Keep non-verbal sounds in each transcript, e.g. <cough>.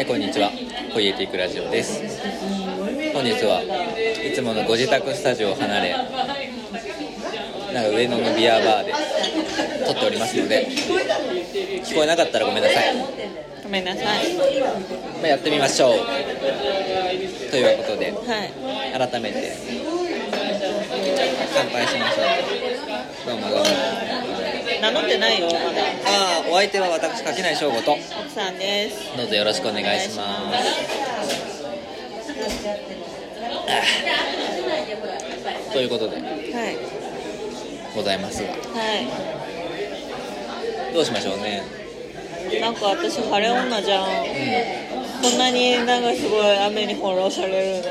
はいこんにちは。ポイエティックラジオです。本日はいつものご自宅スタジオを離れなんか上野のビアバーで撮っておりますので聞こえなかったらごめんなさい、ごめんなさい。まあ、やってみましょう。ということではい。改めて乾杯しましょう。どうもどうも。名乗ってないよまだ。ああお相手は私垣内翔吾と。奥さんです。どうぞよろしくお願いします。ということで。はい。ございますが。はどうしましょうね。いなんか私晴れ女じゃん。こんなになんかすごい雨に翻弄されるの。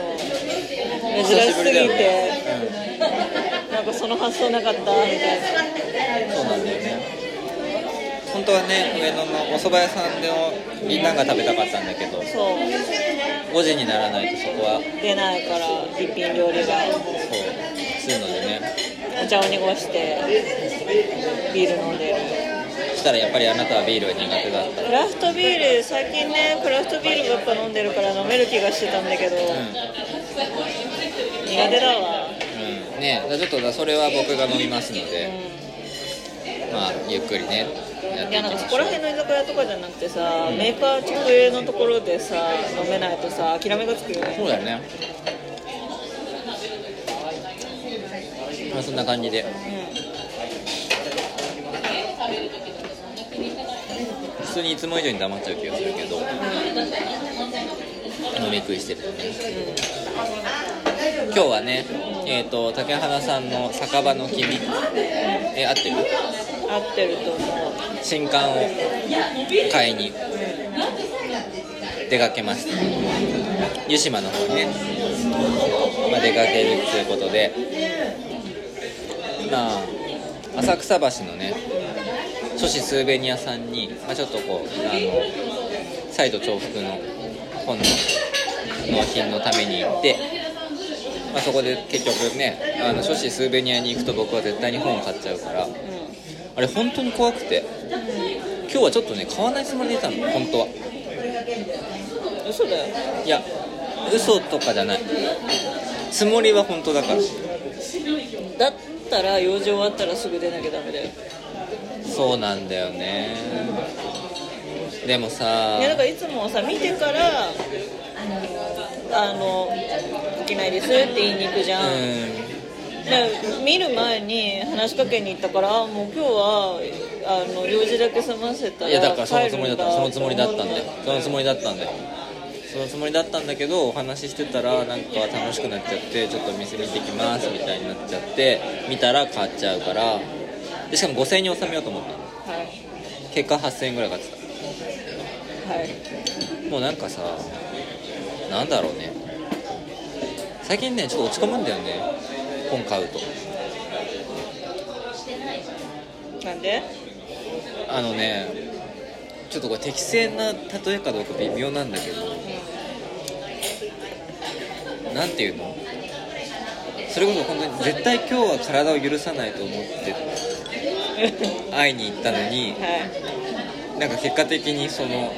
珍しすぎて。なんかその発想なかった？みたいな当はね上野のお蕎麦屋さんでのみんなが食べたかったんだけどなそう。5時にならないとそこは出ないから一品料理が。そう。するのでね。お茶を濁してビール飲んでる。そしたらやっぱりあなたはビールが苦手だった。クラフトビール最近ねクラフトビールばっか飲んでるから飲める気がしてたんだけど、う苦手だわ。ん、うん、ねちょっとだそれは僕が飲みますので。まあゆっくりねいいやなんかそこら辺の居酒屋とかじゃなくてさ、メーカー直営のところでさ飲めないとさ諦めがつくよね。そうだよね。まあそんな感じで。普通にいつも以上に黙っちゃう気がするけど飲み食いしてるとね今日はねえっ、と竹花さんの酒場の君え合ってる？合ってると思う。新刊を買いに出かけました。湯島の方にね、まあ、出かけるっていうことで。まあ浅草橋のね書士スーベニアさんに、まあ、ちょっとこうあの再度重複の本の納品のために行って、まあ、そこで結局ねあの書士スーベニアに行くと僕は絶対に本を買っちゃうからあれ本当に怖くて今日はちょっとね買わないつもりでいたの本当は。嘘だよ。いや嘘とかじゃない。つもりは本当だから。だったら用事終わったらすぐ出なきゃダメだよ。そうなんだよね。でもさいやだからいつもさ見てからあの「起きないです」って言いに行くじゃん、うん。で見る前に話しかけに行ったからあもう今日はあの用事だけ済ませたらいやだからそのつもりだったそのつもりだったんだよそのつもりだったんだよそのつもりだったんだけどお話ししてたらなんか楽しくなっちゃってちょっと店見てきますみたいになっちゃって見たら買っちゃうから。でしかも5000円に収めようと思ったの。はい。結果8000円ぐらい買ってはい。たもうなんかさなんだろうね。最近ねちょっと落ち込むんだよね。本買うと。なんで？あのねちょっとこれ適正な例えかどうか微妙なんだけど。なんていうの？それこそ本当に絶対今日は体を許さないと思って会いに行ったのに <laughs> はい。なんか結果的にその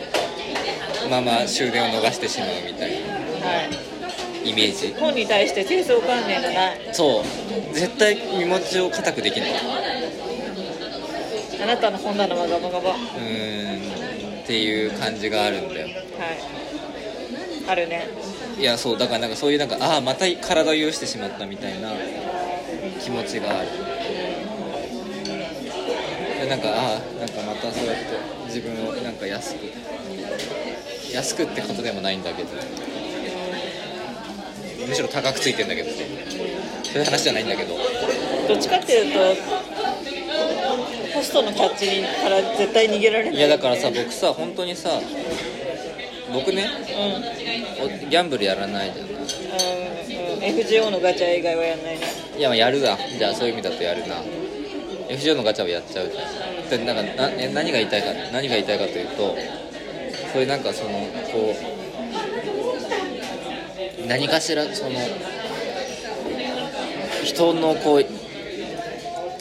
まま終電を逃してしまうみたいな。はいイメージ。本に対して低層観念がない。そう。絶対身持ちを固くできない。あなたの本棚はガバガバ。はうーん。っていう感じがあるんだよ。い。あるね。いやそう。だからなんかそういうなんかああまた体を許してしまったみたいな気持ちがある。でなんかああなんかまたそうやって自分をなんか安く安くってことでもないんだけどむしろ高くついてんだけど。そういう話じゃないんだけど。どっちかっていうとホストのキャッチから絶対逃げられない。いやだからさ僕さ本当にさ僕ねうん。おギャンブルやらないじゃん。うんうん。FGO のガチャ以外はやんないね。いやまあやるわ。じゃあそういう意味だとやるな。FGO のガチャをやっちゃうじゃん。でなんかなえ何が言いたいか何が言いたいかというとそういうなんかそのこう何かしらその人のこう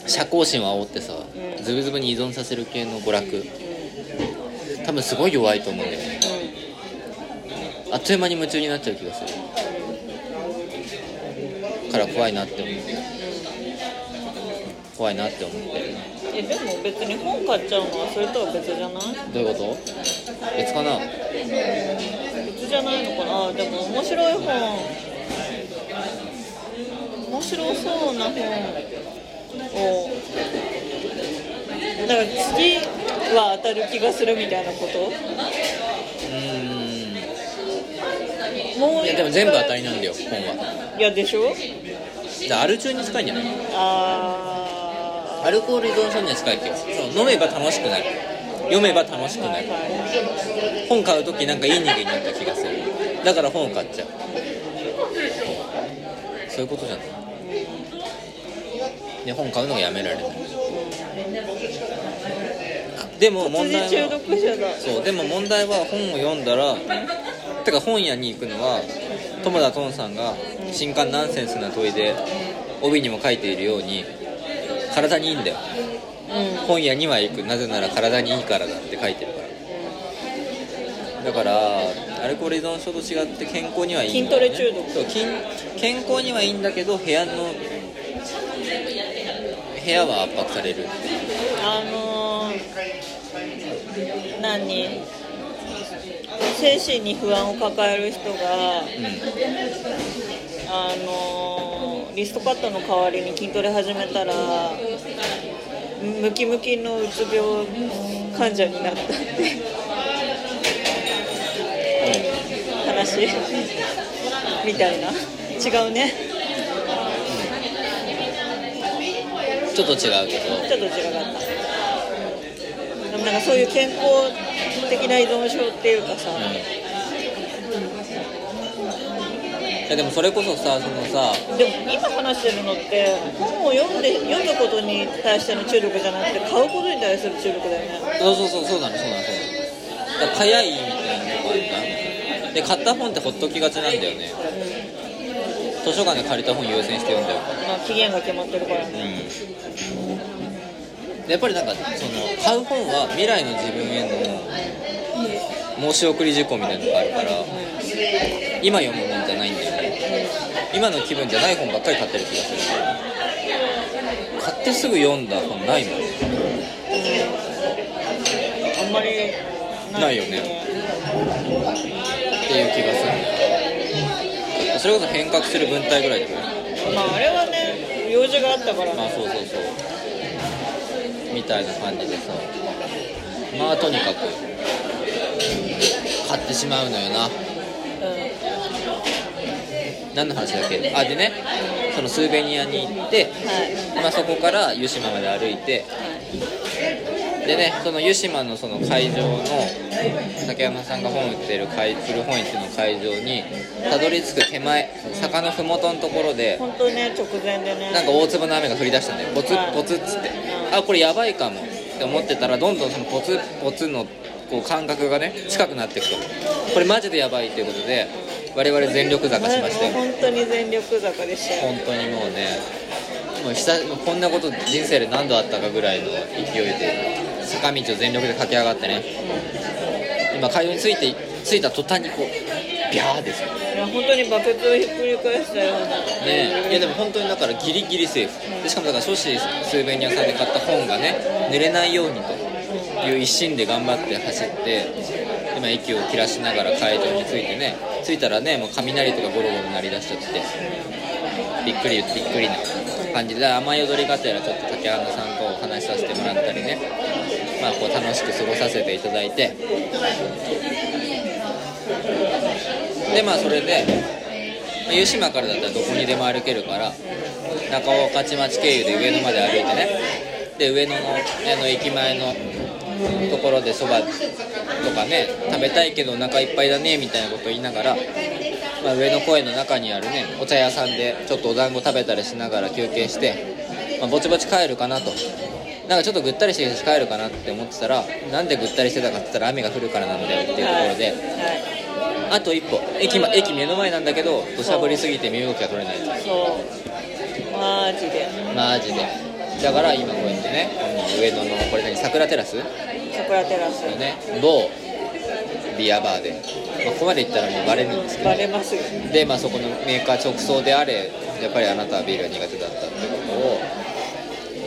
社交心を煽ってさうんズブズブに依存させる系の娯楽。多分すごい弱いと思うんだよね。あっという間に夢中になっちゃう気がする。から怖いなって思う怖いなって思ってるえでも別に本買っちゃうのはそれとは別じゃない？どういうこと？別かな？別じゃないのかな。でも面白い本。面白そうな本を。だから次は当たる気がするみたいなこと？もういやでも全部当たりなんだよ本は。いやでしょ？じゃあアル中に近いんじゃない？あアルコール依存症には近い気がする。そう飲めば楽しくなる読めば楽しくなる。本買う時なんかいい人間になった気がする。だから本買っちゃう。そういうことじゃない。で本買うのがやめられない。でも問題はそうでも問題は本を読んだらてか本屋に行くのは友田トンさんが「新刊ナンセンスな問い」で帯にも書いているように体にいいんだよ。うん本屋には行く。なぜなら体にいいからだって書いてるから。だからアルコール依存症と違って健康にはいいんだよ、ね、筋トレ中毒。そう筋健康にはいいんだけど部屋の部屋は圧迫される。あのー、何？精神に不安を抱える人がうん。あのーリストカットの代わりに筋トレ始めたらムキムキのうつ病患者になったって話。みたいな。違うね。ちょっと違うけど。ちょっと違かった。でもなんかそういう健康的な依存症っていうかさ、いやでもそれこそさそのさ。でも今話してるのって本を読んで読むことに対しての中毒じゃなくて買うことに対する中毒だよね。そうそうそうそうなのそうなのそうなのだから早いみたいなとこあるじゃん。で買った本ってほっときがちなんだよね。図書館で借りた本優先して読んじゃうから。まあ期限が決まってるからね。うん。でやっぱりなんかその買う本は未来の自分への申し送り事項みたいなのがあるから今読むもんじゃないんだよね今の気分じゃない本ばっかり買ってる気がする。買ってすぐ読んだ本ないもん。あんまりない。よね。っていう気がする。それこそ変革する文体ぐらいだよね。まああれはね用事があったからね。まあそうそうそう。みたいな感じでさ。まあとにかく買ってしまうのよな。う何の話だっけ？あでねそのスーベニアに行って、んはい。まあ、そこから湯島まで歩いてでねその湯島のその会場の竹山さんが本売ってる会古本市の会場にたどり着く手前坂の麓のところで本当にね直前でね。なんか大粒の雨が降り出したんだよ。ポツッポツッつって。あこれやばいかもって思ってたらどんどんそのポツッポツのこう感覚がね近くなっていくと。これマジでやばいっていうことで我々全力坂しましたよ。<laughs> 本当に全力坂でしたよ。本当にもうねもう久もうこんなこと人生で何度あったかぐらいの勢いで坂道を全力で駆け上がってね。今会場に着いて着いた途端にこうビャーですよ。いや本当にバケツをひっくり返したような。ねいやでも本当にだからギリギリセーフ。でしかもだから初子スーベニアさんで買った本がね濡れないようにという一心で頑張って走って今息を切らしながら会場に着いてね着いたらねもう雷とかゴロゴロ鳴り出しちゃってびっくりびっくりな感じで雨宿りがてらちょっと竹花さんとお話しさせてもらったりねまあこう楽しく過ごさせていただいてでまあそれでまあ湯島からだったらどこにでも歩けるから中尾勝町経由で上野まで歩いてねで上野のの駅前のところでそばとかね食べたいけどお腹いっぱいだねみたいなこと言いながら、まあ、上野公園の中にあるねお茶屋さんでちょっとお団子食べたりしながら休憩して、まあ、ぼちぼち帰るかなと。なんかちょっとぐったりして帰るかなって思ってたらなんでぐったりしてたかって言ったら雨が降るからなんだよっていうところで、はい。あと一歩。駅,、ま、駅目の前なんだけど土砂降りすぎて身動きが取れないそう。マジで。マジで。だから今こうやってね上野のこれ何桜テラスの桜テラス。ね。某ビアバーで、まあ、ここまで行ったらもうバレるんですけど。バレますよ。で、まあ、そこのメーカー直送であれやっぱりあなたはビールが苦手だったってことを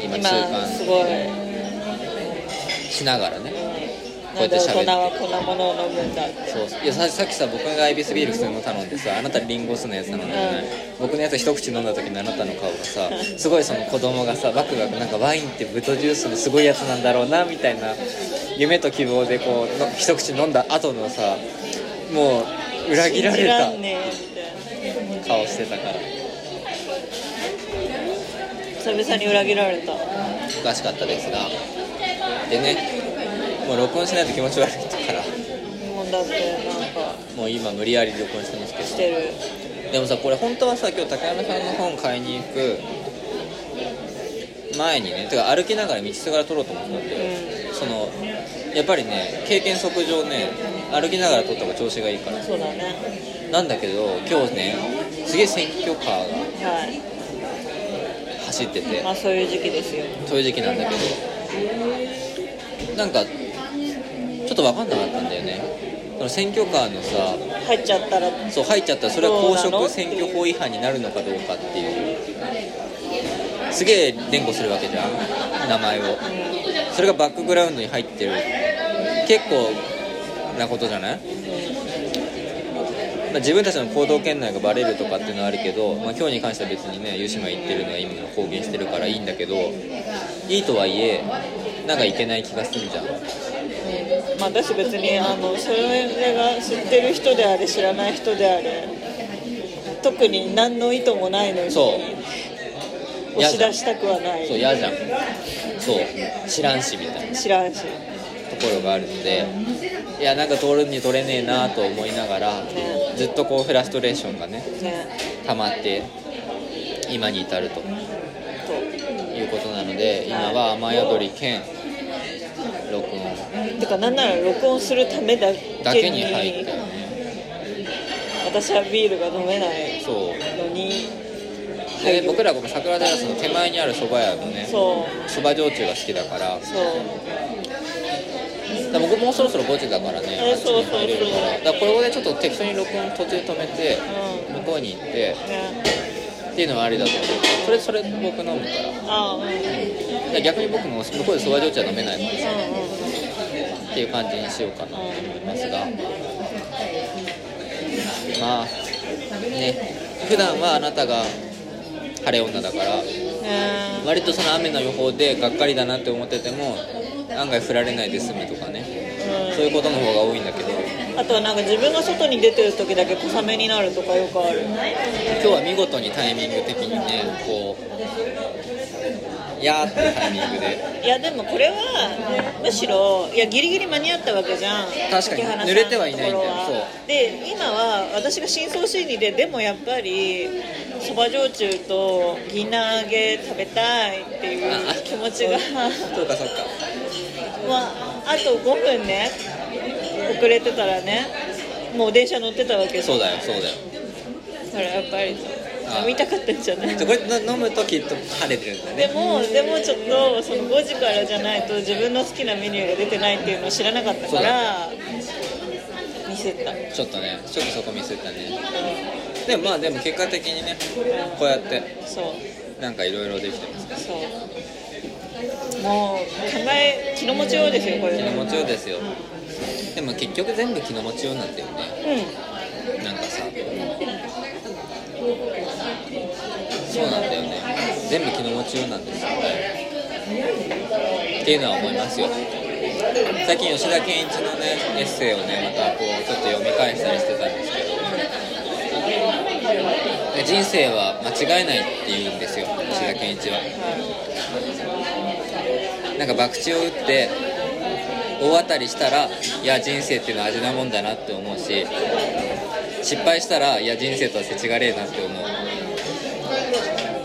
今痛今すごい。感しながらねこうなんでやって喋って。大人はこんなものを飲むんだって。そう。いやささっきさ僕がエビスビール普通の頼んでさあなたリンゴ酢のやつ頼んだじゃない、僕のやつ一口飲んだ時のあなたの顔がさすごいその子供がさワクワクなんかワインってブドジュースのすごいやつなんだろうなみたいな。夢と希望でこうの一口飲んだ後のさもう裏切られた顔してたから。久々に裏切られた。おかしかったですが。でねもう録音しないと気持ち悪いから。もうだってなん。かもう今無理やり録音してますけど。してる。でもさこれ本当はさ今日竹山さんの本買いに行く。前にねてか歩きながら道すがら撮ろうと思ったんだよ、うそのやっぱりね経験則上ね歩きながら撮った方が調子がいいから。んそうだね。なんだけど今日ねすげえ選挙カーはい。が走ってて。まあそういう時期ですよ。そういう時期なんだけど。なんかちょっと分かんなかったんだよね。選挙カーのさ入っちゃったら。そう入っちゃったらそれは公職選挙法違反になるのかどうかっていう。すげえ連呼するわけじゃん名前を。それがバックグラウンドに入ってる。結構なことじゃない、まあ、自分たちの行動圏内がバレるとかっていうのはあるけど、まあ、今日に関しては別にね湯島言ってるのは意味を公言してるからいいんだけどいいとはいえなんかいけない気がするじゃんまあ私別にあのそれが知ってる人であれ知らない人であれ特に何の意図もないのにそう。押し出したくはない。そう嫌じゃん。そう。知らんしみたいな。知らんし。ところがあるのでいやなんか通るに取れねえなと思いながらね。ずっとこうフラストレーションがねね。溜まって今に至るとということなので今は雨宿り兼録音。てかなんなら録音するためだだけけにに入ったよね私はビールが飲めないのに。で僕らこの桜テラスの手前にある蕎麦屋のね蕎麦焼酎が好きだから。そう。だ僕もうそろそろ5時だからねえあっちに入れるから。だこれでちょっと適当に録音途中止めてうん。向こうに行ってね。っていうのはありだと思う。それそれ僕飲むから。ああうん逆に僕も向こうで蕎麦焼酎は飲めないのでうっていう感じにしようかなと思いますが。まあね普段はあなたが晴れ女だから割とその雨の予報でがっかりだなって思ってても案外降られないで済むとかね。うん。そういうことの方が多いんだけど。あとはなんか自分が外に出てる時だけ小雨になるとかよくある。今日は見事にタイミング的にねこうやーってタイミングで。いやでもこれはむしろいやギリギリ間に合ったわけじゃん。確かに。濡れてはいないんだよそう。で今は私が深層心理ででもやっぱりそば焼酎と銀杏揚げ食べたいっていうあ気持ちが。そうかそうか。<laughs> まあ、あと5分ね。遅れてたらね。もう電車乗ってたわけそうだよそうだよ。だからやっぱりあ飲みたかったんじゃない？これの飲むときっと晴れてるんだでねもでもちょっとその5時からじゃないと自分の好きなメニューが出てないっていうのを知らなかったからミスった。ちょっとねちょっとそこミスったね。でもまあでも結果的にねこうやってそう。なんかいろいろできてますからそう。もう考え気の持ちようですよこれ。気の持ちようですよ。でも結局全部気の持ちようなんだよね。うん。なんかさそうなんだよね。全部気の持ちようなんですよっていうのは思いますよ。最近吉田健一のねエッセイをねまたこうちょっと読み返したりしてたんですけど。人生は間違えないって言うんですよ吉田健一は。なんか博打を打って大当たりしたらいや人生っていうのは味なもんだなって思うし失敗したらいや人生とは世知がれえなって思う。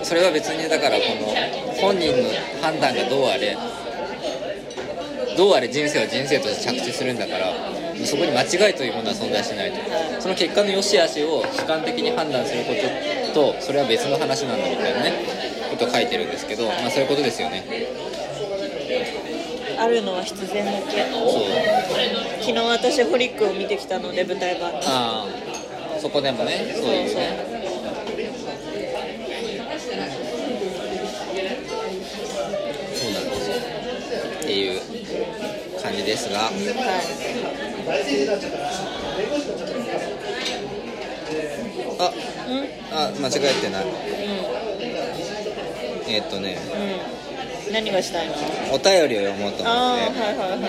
それは別にだからこの本人の判断がどうあれどうあれ人生は人生として着地するんだからそこに間違いというものは存在しないと。その結果の良し悪しを主観的に判断することとそれは別の話なんだみたいなねことを書いてるんですけどまあそういうことですよね。あるのは必然だけ。そう。昨日私ホリックを見てきたので舞台版。ああそこでもねそういうね。そうなんですよ。っていう感じですが。はいあうんあ間違えてない。うん。えーっとね。うん。何がしたいの？お便りを読もうと思って。はいはいはい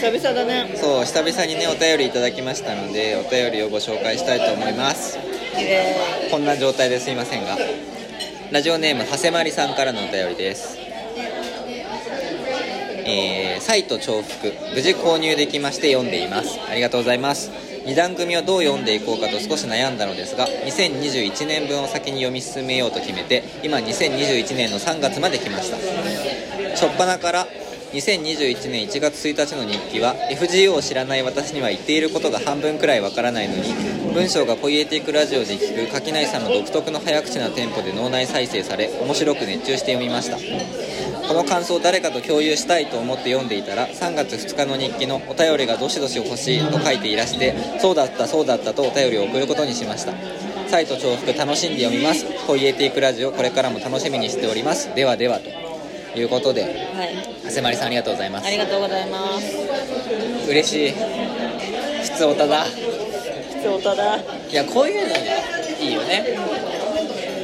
久々だね。そう久々にねお便りいただきましたのでお便りをご紹介したいと思います。えこんな状態ですいませんが。ラジオネーム長谷まりさんからのお便りです。えー、サイト重複無事購入できまして読んでいます。ありがとうございます。2段組をどう読んでいこうかと少し悩んだのですが2021年分を先に読み進めようと決めて今2021年の3月まで来ました。初っ端から2021年1月1日の日記は FGO を知らない私には言っていることが半分くらいわからないのに文章がポイエティックラジオで聞く垣内さんの独特の早口なテンポで脳内再生され面白く熱中して読みました。この感想を誰かと共有したいと思って読んでいたら3月2日の日記のお便りがどしどし欲しいと書いていらしてそうだったそうだったとお便りを送ることにしました。サイト重複楽しんで読みます。ポイエティックラジオこれからも楽しみにしております。ではではと。いうことではい。長谷まりさんありがとうございます。ありがとうございます。嬉しい。普通おただ。普通歌だ。いやこういうのねいいよね。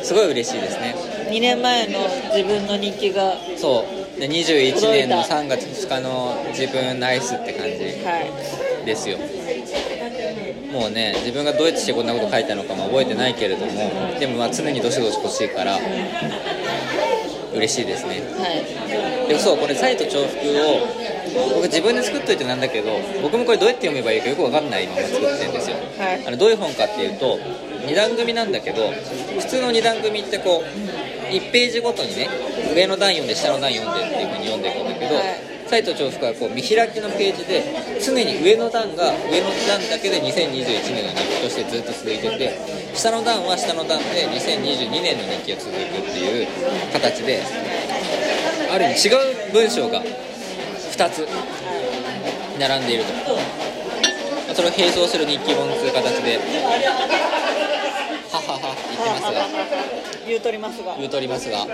すごい嬉しいですね。2年前の自分の日記がはそう。で21年の届いた。3月2日の自分ナイスって感じい。ですよ。もうね自分がどうやってしてこんなこと書いたのかも覚えてないけれどもでもまあ常にどしどし欲しいから嬉しいですね。はい。でそうこれサイト重複を僕自分で作っといてなんだけど僕もこれどうやって読めばいいかよく分かんないまま作ってるんですよ。はい。あのどういう本かっていうと2段組なんだけど普通の2段組ってこう1ページごとにね上の段読んで下の段読んでっていう風に読んでいくんだけど、はい。サイト重複はこう見開きのページで常に上の段が上の段だけで2021年の日記としてずっと続いてて下の段は下の段で2022年の日記が続くっていう形である意味違う文章が2つ並んでいると。それを並走する日記本という形ではははって言ってますが。言うとりますが言うとりますが。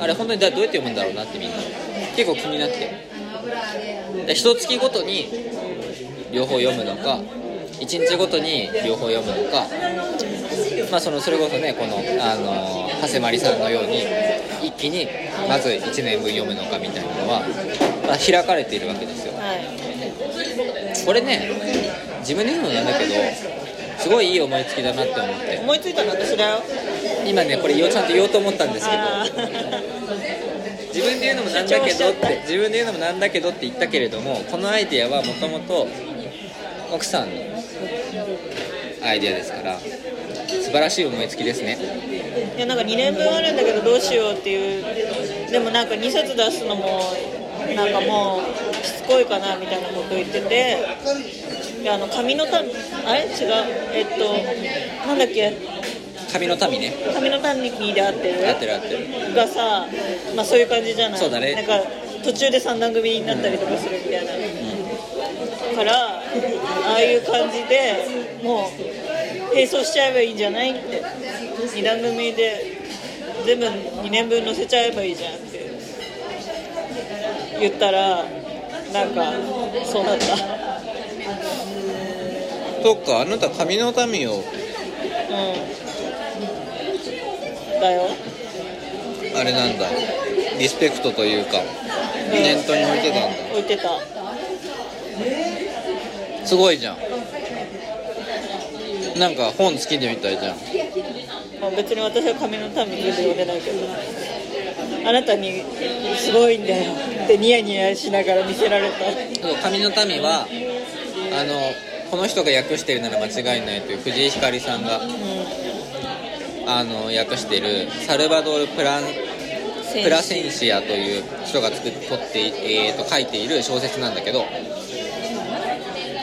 あれ本当にだどうやって読むんだろうなってみんな。結構気になって。で一月ごとに両方読むのか一日ごとに両方読むのかまあそのそれこそねこのあの長谷まりさんのように一気にまず1年分読むのかみたいなのは、まあ、開かれているわけですよ。はい。これね自分で言うのなんだけどすごいいい思いつきだなって思って。思いついたの？私だよ今ねこれちゃんと言おうと思ったんですけどあ <laughs> 自分で言うのもなんだけどって自分で言うのもなんだけどって言ったけれどもこのアイデアはもともと奥さんのアイデアですから素晴らしい思いつきですね。ーいやなんか2年分あるんだけどどうしようっていうでもなんか2冊出すのもなんかもうしつこいかなみたいなこと言っててであの紙の単あれ？違う。えっとなんだっけ？紙の民ね。紙の単にで合ってる。合ってる合ってる。がさ、まあ、そういう感じじゃない？そうだね。なんか途中で三段組になったりとかするみたいな、からああいう感じでもう並走しちゃえばいいんじゃないって。二段組で全部2年分載せちゃえばいいじゃんって。言ったらなんかそうなったそっかあなた紙の民をうん。だよ。あれなんだ。リスペクトというか念頭に置いてたんだ。置いてたすごいじゃん。なんか本好きでみたいじゃん。まあ別に私は紙の民全部読んでないけど。あなたにすごいんだよってニヤニヤしながら見せられた。そう紙の民はあのこの人が訳してるなら間違いないという藤井ひかりさんがうあの訳してるサルバドール・プランんプラセンシアという人が作っ取って、えー、と書いている小説なんだけど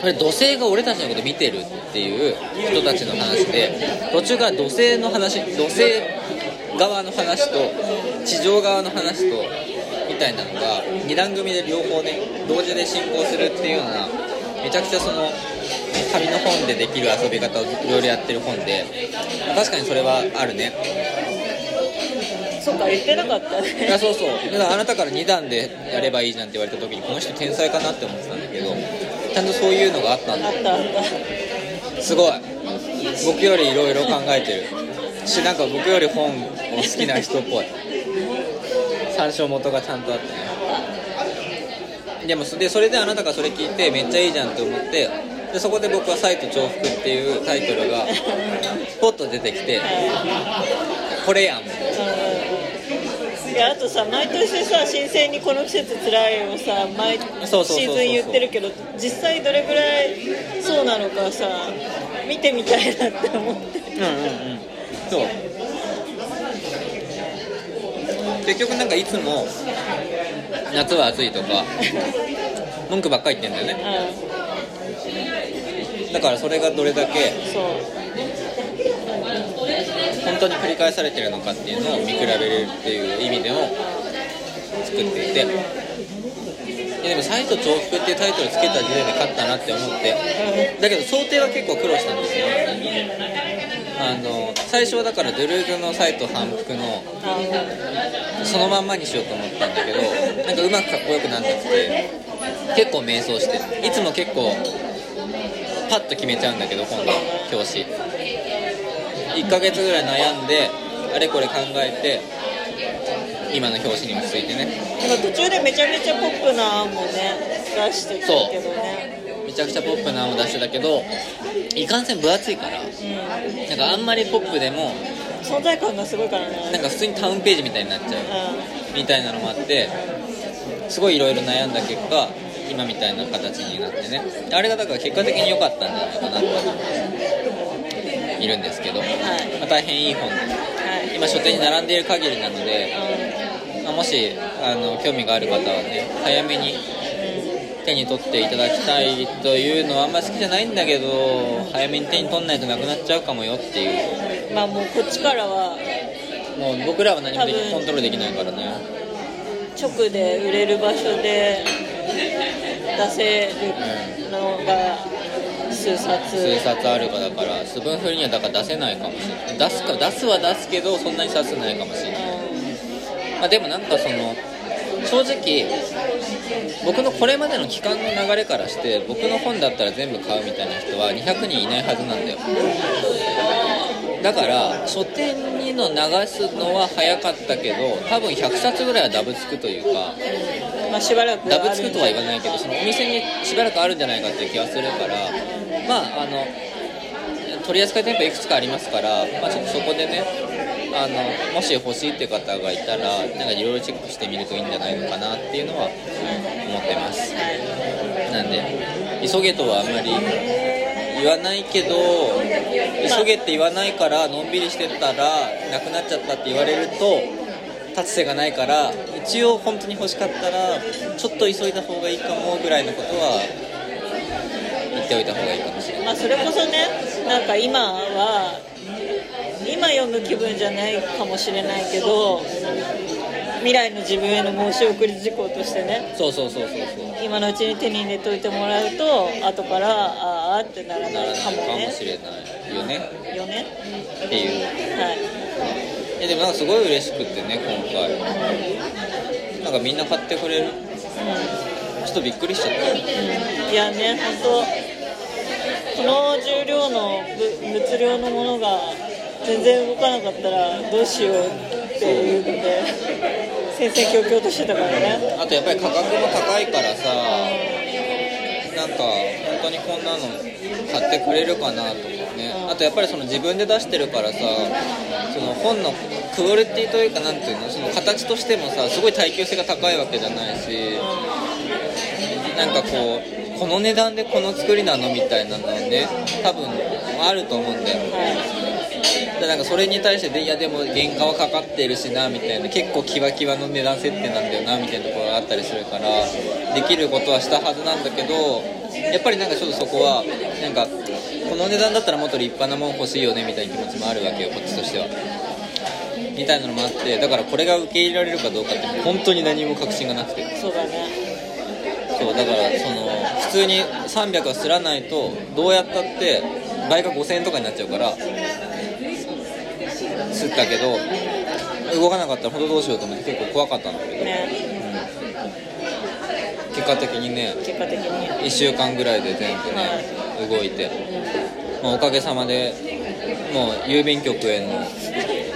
これ土星が俺たちのこと見てるっていう人たちの話で途中から土星の話土星側の話と地上側の話とみたいなのが2段組で両方ね同時で進行するっていうようなめちゃくちゃその紙の本でできる遊び方をいろいろやってる本で確かにそれはあるね。そっか言ってなかったいねやそうそう。だからあなたから2段でやればいいじゃんって言われた時にこの人天才かなって思ってたんだけどちゃんとそういうのがあったんだ。あったあったすごい。僕よりいろいろ考えてる。しなんか僕より本を好きな人っぽい。参照元がちゃんとあってね。でもそでそれであなたがそれ聞いてめっちゃいいじゃんって思ってでそこで僕は「サイト重複」っていうタイトルがポッと出てきてこれやん。うんいやあとさ毎年さ新鮮にこの季節つらいをさ毎シーズン言ってるけど実際どれぐらいそうなのかさ見てみたいなって思って。うんうんうん。そう。結局なんかいつも夏は暑いとか文句ばっかり言ってんだよね。うん。だからそれがどれだけそう本当に繰り返されてるのかっていうのを見比べるっていう意味でも作っていて。いやでも「サイト重複」っていうタイトルつけた時点で勝ったなって思って。だけど想定は結構苦労したんですよ。あの最初はだからドゥルーズのサイト反復のそのまんまにしようと思ったんだけどなんかうまくかっこよくなんなくて結構迷走していつも結構パッと決めちゃうんだけど今度表紙。1ヶ月ぐらい悩んであれこれ考えて今の表紙に落ち着いてね。なんか途中でめちゃめちゃポップな案もね出してたけどね。めちゃくちゃポップなのを出してたけどいかんせん分厚いからうん。なんかあんまりポップでも存在感がすごいからね。なんか普通にタウンページみたいになっちゃうみたいなのもあってすごいいろいろ悩んだ結果今みたいな形になってね。あれがだから結果的に良かったんじゃないかなといるんですけど、はい。まあ、大変いい本。ではい。今書店に並んでいる限りなので、うまあもしあの興味がある方はね早めに手に取っていただきたいというのはあんまり好きじゃないんだけど早めに手に取んないとなくなっちゃうかもよっていう。んまあもうこっちからはもう僕らは何もコントロールできないからね。直で売れる場所で出せるのが数冊数冊あるかだからスプーンフルにはだから出せないかもしれない。出すか出すは出すけどそんなに冊数ないかもしれない、まあ、でもなんかその正直僕のこれまでの期間の流れからして僕の本だったら全部買うみたいな人は200人いないはずなんだよだから書店にの流すのは早かったけど多分100冊ぐらいはダブつくというかまあしばらくダブつくとは言わないけどそのお店にしばらくあるんじゃないかっていう気がするからまああの取り扱い店舗いくつかありますから、まあ、ちょっとそこでねあのもし欲しいって方がいたらなんかいろいろチェックしてみるといいんじゃないのかなっていうのは思ってます。なんで急げとはあんまり言わないけど急げって言わないからのんびりしてたらなくなっちゃったって言われると立つ瀬がないから一応本当に欲しかったらちょっと急いだ方がいいかもぐらいのことは言っておいた方がいいかもしれない。まあそれこそねなんか今は今読む気分じゃないかもしれないけど未来の自分への申し送り事項としてね。そうそうそうそうそう。今のうちに手に入れといてもらうと後からああってならないかないかもねもしれないよね。よねっていう。はい。えでもなんかすごい嬉しくってね今回。なんかみんな買ってくれる。ちょっとびっくりしちゃった。うん、いやね本当この重量のぶ物量のものが全然動かなかったらどうしようっていうので戦々恐々としてたからね。あとやっぱり価格も高いからさなんか本当にこんなの買ってくれるかなとかね。あとやっぱりその自分で出してるからさその本のクオリティというかなんていうのその形としてもさすごい耐久性が高いわけじゃないしなんかこうこの値段でこの作りなのみたいなのはね多分あると思うんだよ。ねでなんかそれに対してでいやでも原価はかかってるしなみたいな結構キワキワの値段設定なんだよなみたいなところがあったりするからできることはしたはずなんだけどやっぱりなんかちょっとそこはなんかこの値段だったらもっと立派なもん欲しいよねみたいな気持ちもあるわけよこっちとしては。みたいなのもあってだからこれが受け入れられるかどうかって本当に何も確信がなくて。そうだね。そうだからその普通に300はすらないとどうやったって倍が5000円とかになっちゃうからすったけど動かなかったら本当どうしようと思って結構怖かったんだけど、ね。結果的にね結果的に。1週間ぐらいで全部ね動いて、まあ、おかげさまでもう郵便局への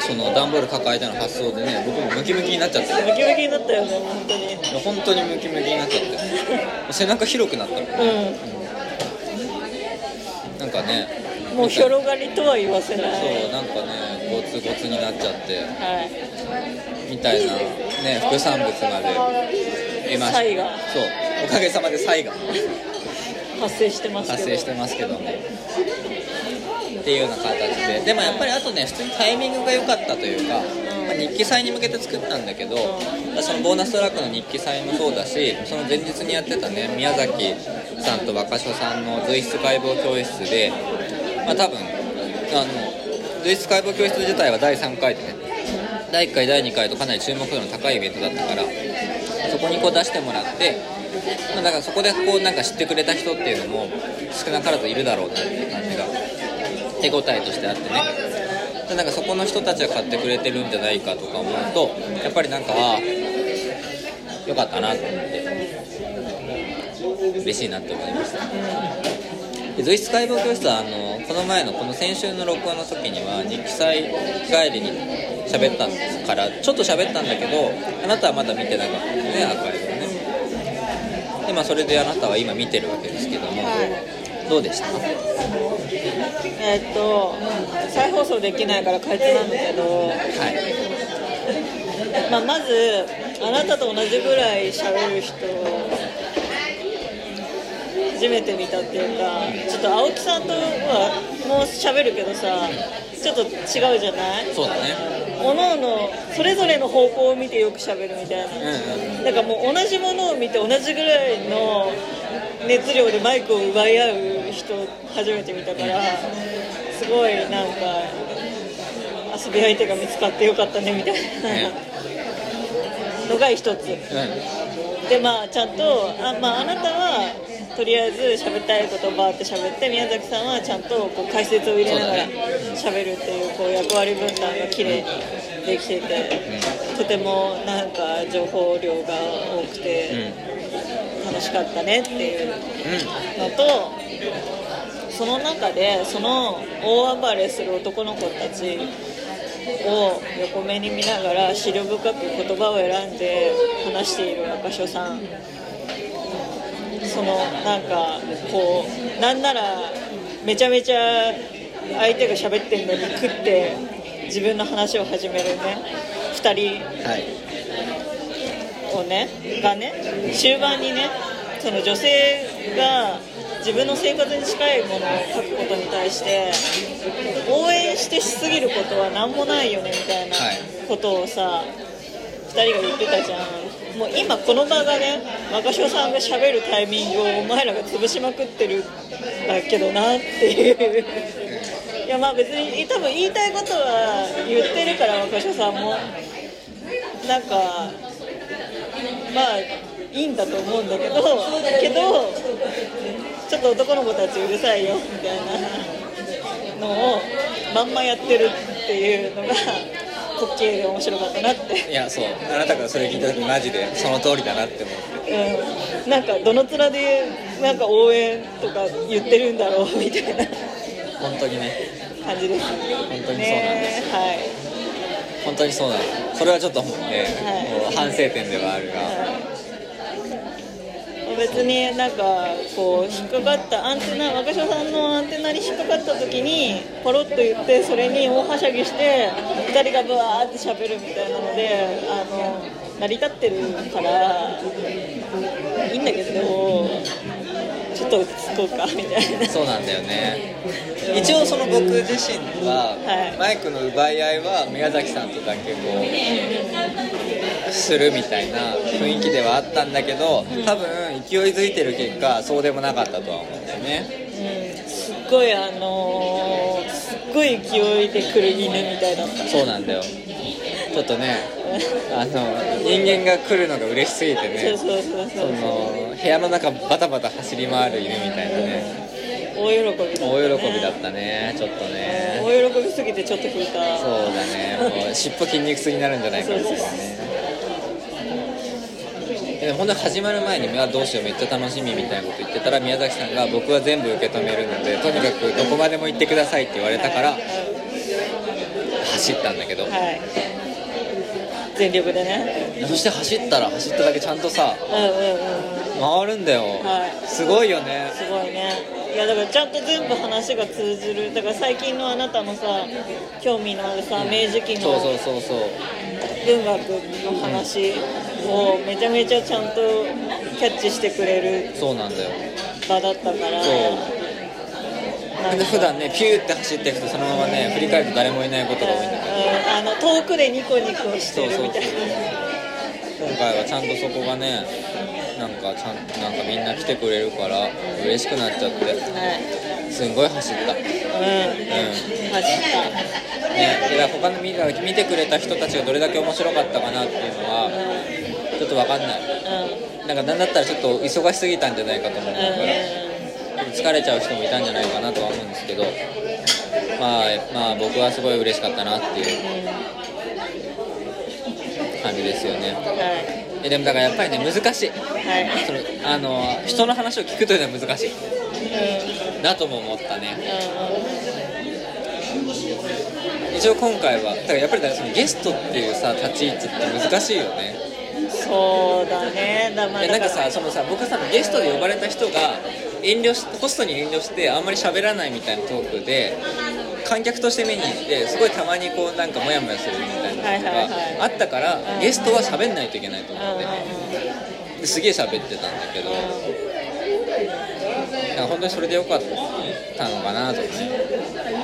その段ボール抱えての発想でね僕もムキムキになっちゃってムキムキになったよね本当に。本当にムキムキになっちゃって。<laughs> 背中広くなったのなんかね。うんもう広がりとは言わせない。そうなんかねゴツゴツになっちゃってはい。みたいなね副産物まで得ました。そう。おかげさまで差異が発生してますけど。発生してますけどねっていうような形で。でもやっぱりあとね普通にタイミングが良かったというか、まあ日記祭に向けて作ったんだけど、そのボーナストラックの日記祭もそうだしその前日にやってたね宮崎さんと若所さんの随筆解剖教室でまあ多分あの随筆解剖教室自体は第3回でね第1回第2回とかなり注目度の高いイベントだったからそこにこう出してもらって、まあ、だからそこでこうなんか知ってくれた人っていうのも少なからずいるだろうなっていう感じが手応えとしてあってね。でなんかそこの人たちが買ってくれてるんじゃないかとか思うとやっぱりなんかああよかったなと思って嬉しいなって思いました。随筆解剖教室はあのこの前のこの先週の録音の時には日記祭帰りに喋ったからちょっと喋ったんだけどあなたはまだ見てなかったんですねアーカイブをね。でまあそれであなたは今見てるわけですけども、どうでした？えーっと再放送できないから開通なんだけど、はい。まあ、まずあなたと同じぐらい喋る人初めて見たっていうかちょっと青木さんとはもう喋るけどさちょっと違うじゃない？そうだね。おのそれぞれの方向を見てよく喋るみたいな。うんうん。だからもう同じものを見て同じぐらいの熱量でマイクを奪い合う人初めて見たからすごいなんか遊び相手が見つかってよかったねみたいね。なのが一つ。うん。でまあちゃんとあ,、まあ、あなたはとりあえず喋りたいことをバーって喋って宮崎さんはちゃんとこう解説を入れながら喋るっていうこう役割分担が綺麗にできていてとてもなんか情報量が多くうんて楽しかったねっていううんのとその中でその大暴れする男の子たちを横目に見ながら思慮深く言葉を選んで話している赤所さんそのなんかこうなんならめちゃめちゃ相手が喋ってるのに食って自分の話を始めるね。2人をねがね終盤にねその女性が自分の生活に近いものを書くことに対して応援してしすぎることは何もないよねみたいなことをさ、2人が言ってたじゃん。もう今この場がね若潮さんが喋るタイミングをお前らが潰しまくってるんだけどなっていう。いやまあ別に多分言いたいことは言ってるから若潮さんもなんかまあいいんだと思うんだけどけどちょっと男の子たちうるさいよみたいなのをまんまやってるっていうのが滑稽で面白かったなって、いやそう。あなたがそれ聞いた時マジでその通りだなって思って。うん、なんかどの面でなんか応援とか言ってるんだろうみたいな。本当にね。感じです。本当にそうなんです。はい。本当にそうなのそれはちょっとね、はい。もう反省点ではあるが、別になんかこう引っかかったアンテナ若者さんのアンテナに引っかかった時にポロッと言ってそれに大はしゃぎして2人がぶわーってしゃべるみたいなのであの成り立ってるからいいんだけどっと落ち着こうかみたいなそうなんだよね。一応その僕自身は、はい。マイクの奪い合いは宮崎さんとだけこうするみたいな雰囲気ではあったんだけど多分勢いづいてる結果そうでもなかったとは思うんだよね。うん。すっごいあのーすっごい勢いで来る犬みたいだった。そうなんだよ。ちょっとねあの人間が来るのが嬉しすぎてね。その部屋の中バタバタ走り回る犬みたいなね。大喜びだった、ね、大喜びだったね。ちょっとね。大喜びすぎてちょっと引いた。そうだね。もう尻尾筋肉痛になるんじゃないかみたいなね。でも本当に始まる前に「どうしようめっちゃ楽しみ」みたいなこと言ってたら宮崎さんが「僕は全部受け止めるのでとにかくどこまでも行ってください」って言われたからはい走ったんだけど、はい全力でね。そして走ったら走っただけちゃんとさうんうんうん回るんだよ、はい。すごいよね。すごいね。いやだからちゃんと全部話が通じる。だから最近のあなたのさ興味のあるさ明治期のそうそうそうそう。文学の話をめちゃめちゃちゃんとキャッチしてくれるそうなんだよ。場だったから。そう。なんかで普段ねピューって走っていくとそのままね振り返ると誰もいないことが多いんだあの遠くでニコニコしてるみたいな。今回はちゃんとそこがねなんかちゃんなんかみんな来てくれるから嬉しくなっちゃって。はいすんごい走った、ね、うん。走った。でだから他の見た見てくれた人たちがどれだけ面白かったかなっていうのはちょっと分かんない。うん。なんかなんだったらちょっと忙しすぎたんじゃないかと思うから。疲れちゃう人もいたんじゃないかなとは思うんですけどまあまあ僕はすごい嬉しかったなっていう感じですよね。はい。えでもだからやっぱりね難しい。はい。そのあの人の話を聞くというのは難しい。うん。なとも思ったね。う一応今回はだからやっぱりそのゲストっていうさ立ち位置って難しいよね。んそうだね。だまあいやなんかさそのさ僕はさゲストで呼ばれた人が遠慮しホストに遠慮してあんまり喋らないみたいなトークで観客として見に行ってすごいたまにこうなんかモヤモヤするみたいなのはいはいはい。があったからうん。ゲストは喋んないといけないとうん思って。うん。ですげえ喋ってたんだけど。本当にそれでよかったのかなとかね。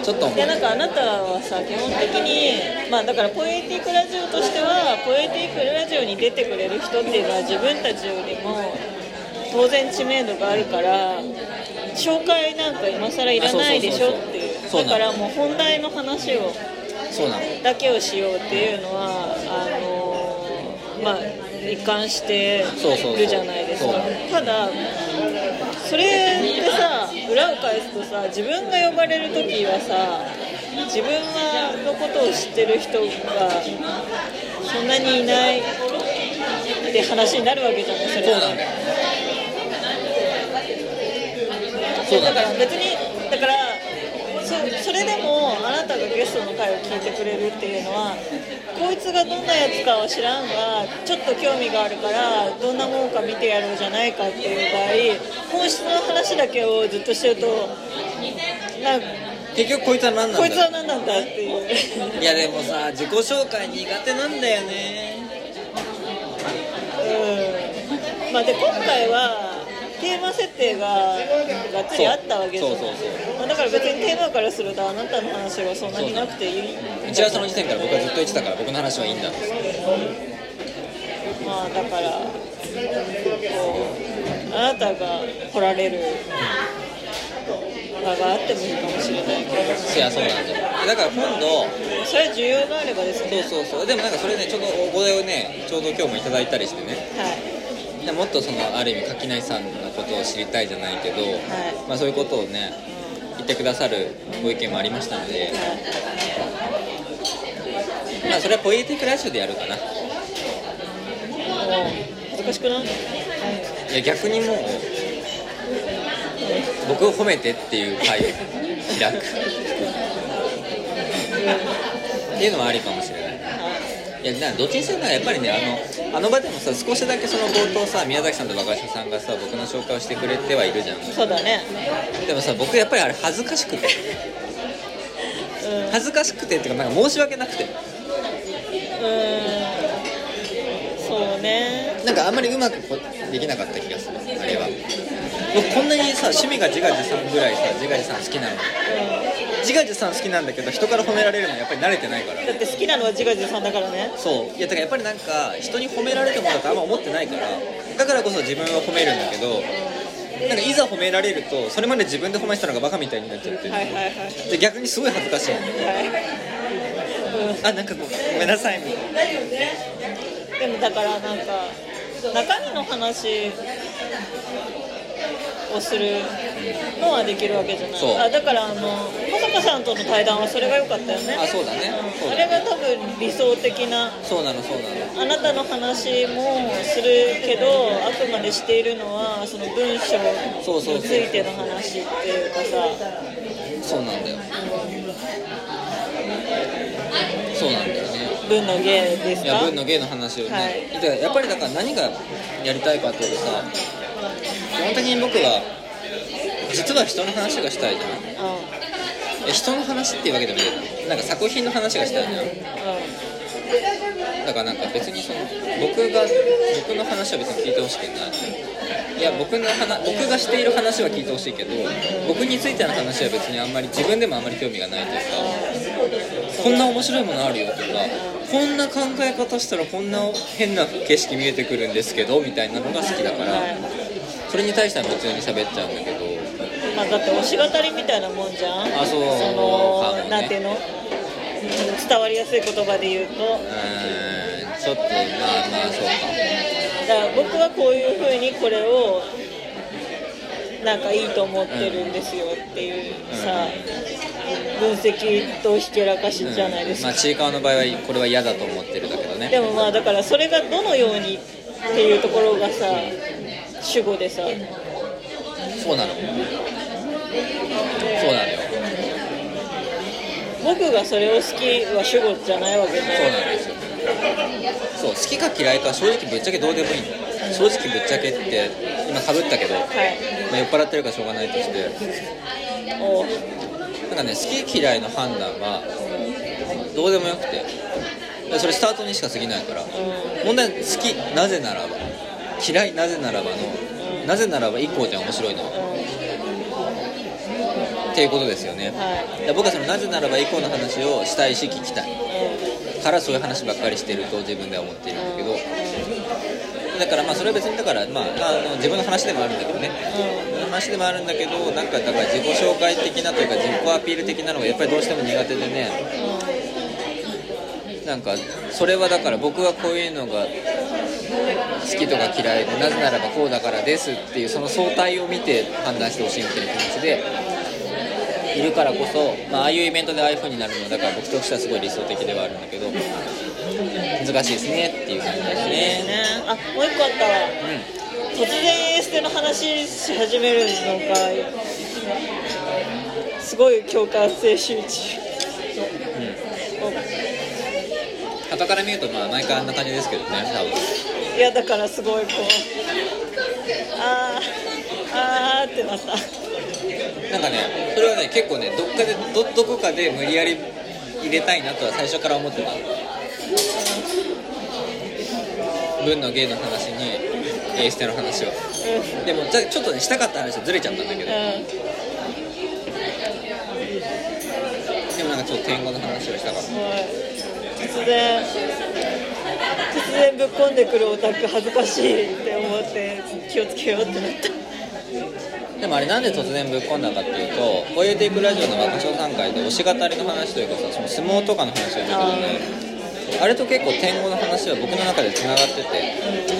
ちょっと思う。いやなんかあなたはさ基本的にまあだからポエティックラジオとしてはポエティックラジオに出てくれる人っていうのは自分たちよりも当然知名度があるから紹介なんか今更いらないでしょっていう。だからもう本題の話をそうなの。だけをしようっていうのはあのまあ一貫してるじゃないですか。ただそれでさ裏を返すとさ自分が呼ばれる時はさ自分はのことを知ってる人がそんなにいないって話になるわけじゃないそれそうなんだよそうだかなんだよら別にだからそそれでもあなたがゲストの回を聞いてくれるっていうのはこいつがどんなやつかは知らんがちょっと興味があるからどんなもんか見てやろうじゃないかっていう場合本質の話だけをずっとしてるとなんか結局こいつは何なんだこいつは何なんだっていう。<laughs> いやでもさ自己紹介苦手なんだよね。うん。まあで今回はテーマ設定ががっつりあったわけじゃないそうそうそう。まあだから別にテーマからするとあなたの話はそんなになくていい。打ち合わせの時点から僕はずっと言ってたから僕の話はいいんだまあだからこうあなたが来られる場があってもいいかもしれないけど。いやそうなんだよ。だから今度それは需要があればですそうねそうそう。でもなんかそれねちょうどお声をねちょうど今日もいただいたりしてね。はい。でもっとそのある意味垣内さんのことを知りたいじゃないけど、い。まあ、そういうことをね言ってくださるご意見もありましたので、まあ、それはポエティックラジオでやるかな。難しくない？いや逆にもう僕を褒めてっていう回を開く。っていうのはありかもしれないいやなどっちにせよなやっぱりねあのあの場でもさ少しだけその冒頭さ宮崎さんと若林さんがさ僕の紹介をしてくれてはいるじゃん。そうだね。でもさ僕やっぱりあれ恥ずかしくて。うん。恥ずかしくてっていうかなんか申し訳なくて。うん。そうね。なんかあんまりうまくこできなかった気がするあれは。僕こんなにさ趣味が自画自賛ぐらいさ自画自賛好きなの自画自賛好きなんだけど人から褒められるのやっぱり慣れてないから。だって好きなのは自画自賛だからね。そう。いやだからやっぱりなんか人に褒められてもらうとあんま思ってないから。だからこそ自分を褒めるんだけどなんかいざ褒められるとそれまで自分で褒めてたのがバカみたいになっちゃって。はいはいはいで逆にすごい恥ずかしい。のはい、ううんあなんかごごめんなさい。みたいなでもだからなんか中身の話をするのはできるわけじゃない。あだからあの小坂さんとの対談はそれが良かったよね。あそうだね。そうあだね。れが多分理想的なそうなのそうなの。あなたの話もするけどあくまでしているのはその文章についての話っていうかさ。そうなんだよ。そうなんだよね。文の芸ですか？いや文の芸の話をね、はい。でやっぱりだから何がやりたいかっていうとさ基本的に僕は実は人の話がしたいじゃん。うえ人の話っていうわけでもない。なんか作品の話がしたいじゃん。だからなんか別にその僕が僕の話は別に聞いてほしくない。いや僕の話僕がしている話は聞いてほしいけど僕についての話は別にあんまり自分でもあんまり興味がないというかこんな面白いものあるよとかこんな考え方したらこんな変な景色見えてくるんですけどみたいなのが好きだから。はいそれに対しては普通に喋っちゃうんだけど。まあ、だって推し語りみたいなもんじゃん。あそう。そのね。なんていうの？伝わりやすい言葉で言うと。うーん。ちょっとまあまあそうか。だから僕はこういうふうにこれをなんかいいと思ってるんですよっていうさ、分析とひけらかしじゃないですか、まあちいかわの場合はこれは嫌だと思ってるだけどね。でもまあだからそれがどのようにっていうところがさ主語でさ。そうなの。そうなのよ。僕がそれを好きは主語じゃないわけでそうなんですよ。そう好きか嫌いか正直ぶっちゃけどうでもいいの。正直ぶっちゃけって今かぶったけど、はい。まあ、酔っ払ってるからしょうがないとして。おう。なんかね好き嫌いの判断はどうでもよくて。でそれスタートにしか過ぎないから。う問題は好きなぜならば嫌いなぜならばのなぜならば以降じゃ面白いの。んうんっていうことですよね。はい。で僕はそのなぜならば以降の話をしたいし聞きたい。うんからそういう話ばっかりしてると自分では思っているんだけど。だからまあそれは別にだからまああの自分の話でもあるんだけどね。自分の話でもあるんだけどなんかだから自己紹介的なというか自己アピール的なのがやっぱりどうしても苦手でね。なんかそれはだから僕はこういうのが好きとか嫌いでなぜならばこうだからですっていうその相対を見て判断してほしいみたいな気持ちでいるからこそ、まあああいうイベントでああいう風になるのはだから僕としてはすごい理想的ではあるんだけど難しいですねっていう感じですねね。あもう一個あった。わう突然エーステの話し始めるのがすごい共感性周知。ん。うん。傍から見るとまあ毎回あんな感じですけどね多分いやだからすごいこうあーあーってなった。なんかねそれはね結構ねどっかでどどこかで無理やり入れたいなとは最初から思ってた。文の芸の話にエーステの話はうん。でもじゃあちょっとねしたかった話とずれちゃったんだけど。でもなんかちょっと天狗の話をしたかった。突然。突然ぶっ込んでくるオタク恥ずかしいって思って気をつけようってなった。でもあれなんで突然ぶっ込んだかっていうと「こういうテイクラジオ」の若小3回で推し語りの話というかさその相撲とかの話をしたけどねあれと結構天狗の話は僕の中でつながってて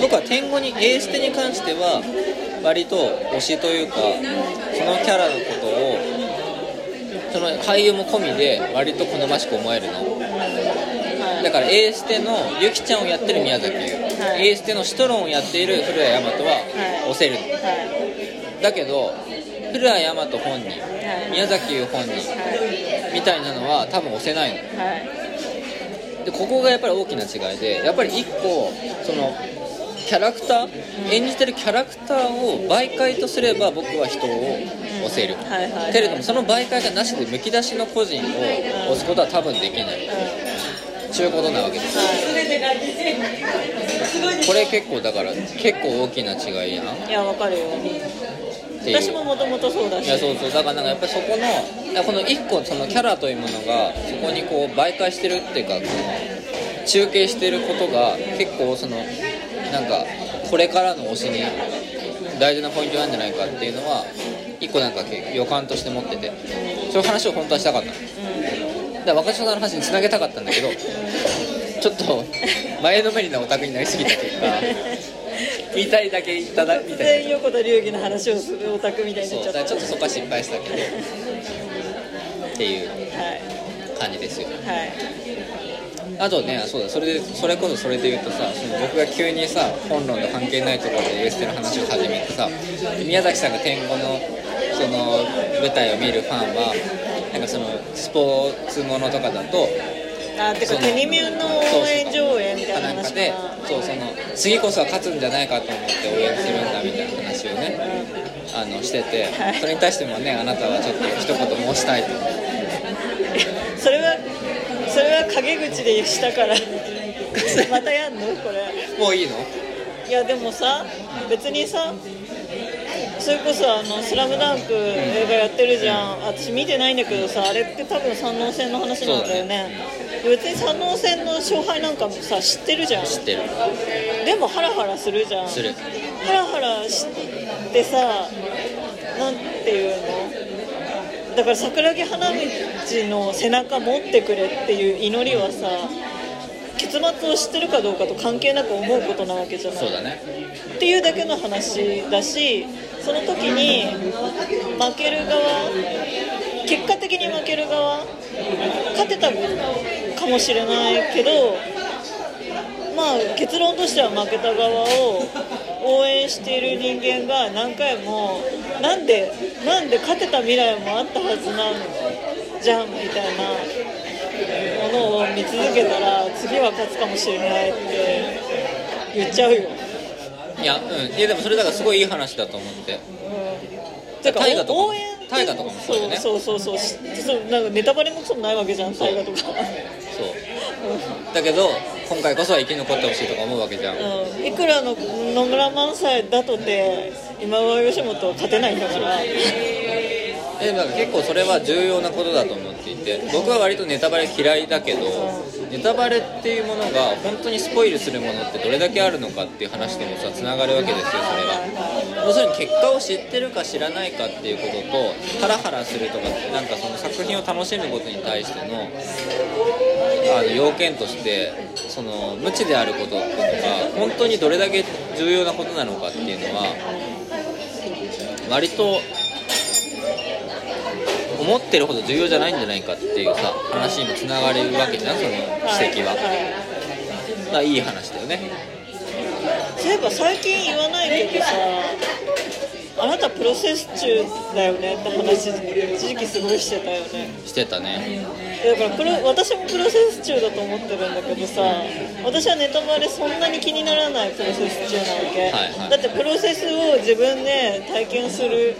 僕は天狗にエーステに関しては割と推しというかそのキャラのことをその俳優も込みで割と好ましく思えるのだからエーステのゆきちゃんをやってる宮崎。優、はい。エーステのシトロンをやっている古谷大和は推せるの。はだけど古谷大和本人いはい。宮崎優本人はい。みたいなのは多分押せないの。はい。でここがやっぱり大きな違いでやっぱり一個そのキャラクター演じてるキャラクターを媒介とすれば僕は人を押せる。けれどもその媒介がなしでむき出しの個人を押すことは多分できないちゅうことなわけですこれ結構だから結構大きな違いやん。っいやわかるよ。私ももともとそうだし。いやそうそう。だからなんかやっぱりそこのこの一個そのキャラというものがそこにこう媒介してるっていうかこの中継してることが結構そのなんかこれからの推しに大事なポイントなんじゃないかっていうのは一個なんか予感として持ってて。そういう話を本当はしたかったの。うんから若者さんの話につなげたかったんだけどちょっと前のめりなオタクになりすぎた結果言いたいだけ言っただみたい全横田龍儀の話をするオタクみたいなそうになっちゃった。だからちょっとそこは失敗したけどっていうはい。感じですよ。はい。あとねそうだそれでそれこそそれで言うとさその僕が急にさ本論と関係ないところで UST の話を始めてさ宮崎さんが天狗のその舞台を見るファンはなんかそのスポーツものとかだとあてかテニミュンの応援上映みたいな話かなそうその次こそは勝つんじゃないかと思って応援するんだみたいな話をねあのしててはいそれに対してもねあなたはちょっと一言申したいとそれはそれは陰口でしたからまたやんのこれもういいのいやでもさ別にさそれこそあの「スラムダンク映画やってるじゃん。私見てないんだけどさあれって多分三能戦の話なんだよね。別に三能戦の勝敗なんかもさ知ってるじゃん。知ってる。でもハラハラするじゃん。する。ハラハラしてさなんていうの？だから桜木花道の背中持ってくれっていう祈りはさ結末を知ってるかどうかと関係なく思うことなわけじゃない。そうだね。っていうだけの話だしその時に負ける側結果的に負ける側勝てたかもしれないけどまあ結論としては負けた側を応援している人間が何回もなんでなんで勝てた未来もあったはずなんじゃんみたいなものを見続けたら次は勝つかもしれないって言っちゃうよ。いやうん。いやでもそれだからすごいいい話だと思って。てか大河とかも応援大河とかもそうよね。そうそうそうそう。そうなんかネタバレもクソもないわけじゃん大河とか。そう。だけど今回こそは生き残ってほしいとか思うわけじゃん。うん。いくらの野村萬斎だとて今川義元は勝てないんだから。えでなんか結構それは重要なことだと思っていて僕は割とネタバレ嫌いだけどネタバレっていうものが本当にスポイルするものってどれだけあるのかっていう話でもさつながるわけですよそれは要するに結果を知ってるか知らないかっていうこととハラハラするとかなんかその作品を楽しむことに対してのあの要件としてその無知であることとか本当にどれだけ重要なことなのかっていうのは割と思ってるほど重要じゃないんじゃないかっていうさ話にもつながれるわけじゃんその指摘は、まあい。い話だよね。そういえば最近言わないけどさあなたプロセス中だよね。って話一時期すごいしてたよね。してたね。だからプロ私もプロセス中だと思ってるんだけどさ私はネタバレそんなに気にならないプロセス中なわけ、はいはい。だってプロセスを自分で体験する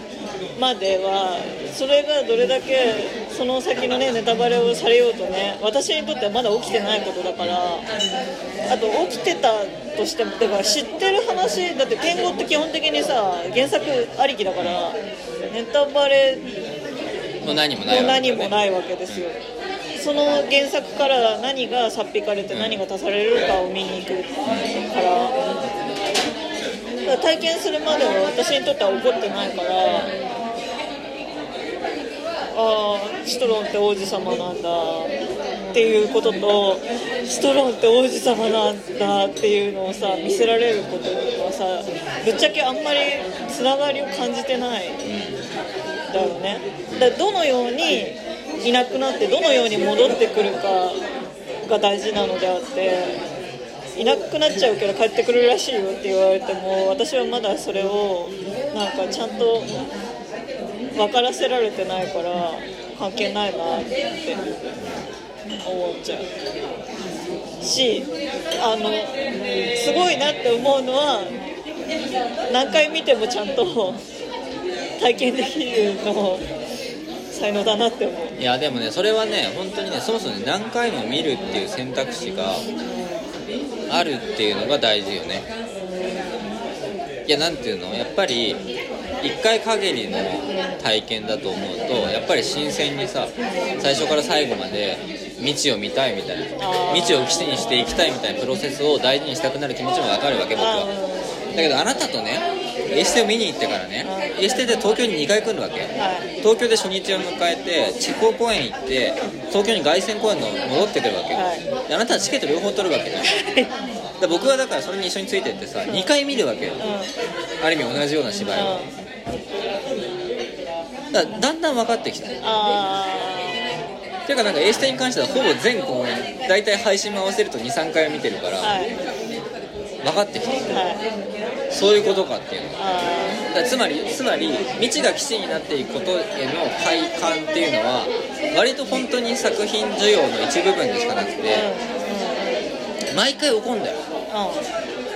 まではそれがどれだけその先のねネタバレをされようとね私にとってはまだ起きてないことだからあと起きてたとしてもだから知ってる話だって天狗って基本的にさ原作ありきだからネタバレもう何もないわけだよね。何もないわけですよ、その原作から何がさっ引かれて何が足されるかを見に行くからだから体験するまでは私にとっては起こってないからああシトロンって王子様なんだっていうこととシトロンって王子様なんだっていうのをさ見せられることはさぶっちゃけあんまりつながりを感じてないだよね。だどのようにいなくなってどのように戻ってくるかが大事なのであっていなくなっちゃうけど帰ってくるらしいよって言われても私はまだそれをなんかちゃんと分からせられてないから関係ないなって思っちゃう。しあのすごいなって思うのは何回見てもちゃんと <laughs> 体験できるの才能だなって思う。いやでもねそれはね本当にねそもそも何回も見るっていう選択肢があるっていうのが大事よね。いやなんていうの？やっぱり1回限りの体験だと思うとやっぱり新鮮にさ最初から最後まで未知を見たいみたいな。未知を基地にしていきたいみたいなプロセスを大事にしたくなる気持ちもわかるわけ僕は。だけどあなたとねエステを見に行ってからねエステで東京に2回来るわけ。はい。東京で初日を迎えて地方公演行って東京に凱旋公演の戻ってくるわけ、はい。であなたはチケット両方取るわけね。で僕はだからそれに一緒についてってさ2回見るわけよ。うん。ある意味同じような芝居をだだんだん分かってきたあていうかなんかエステに関してはほぼ全公演大体配信も合わせると23回は見てるから、あはい。分かってきた。はい。そういうことかっていうの。あだつまりつまり未知が基地になっていくことへの快感っていうのは割と本当に作品需要の一部分でしかなくて毎回怒んだよ。うんうん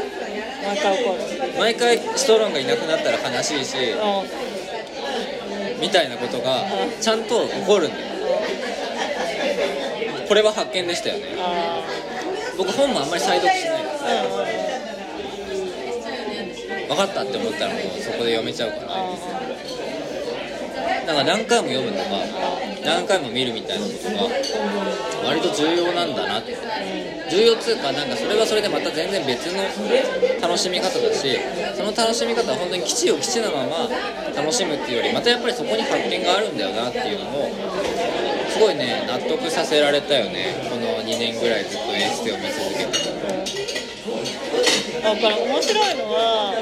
毎回怒る毎回ストロンがいなくなったら悲しいしうんみたいなことがちゃんと起こるんだよ。これは発見でしたよね。あ僕本もあんまり再読しない。ーうんうん。分かったって思ったらもうそこで読めちゃうからあだか何回も読むとか何回も見るみたいなことが割と重要なんだなって。重要っつうかなんかそれはそれでまた全然別の楽しみ方だしその楽しみ方は本当に基地を基地のまま楽しむっていうよりまたやっぱりそこに発見があるんだよなっていうのをすごいね納得させられたよね。この2年ぐらいずっとエステを見続けて。だから面白いのは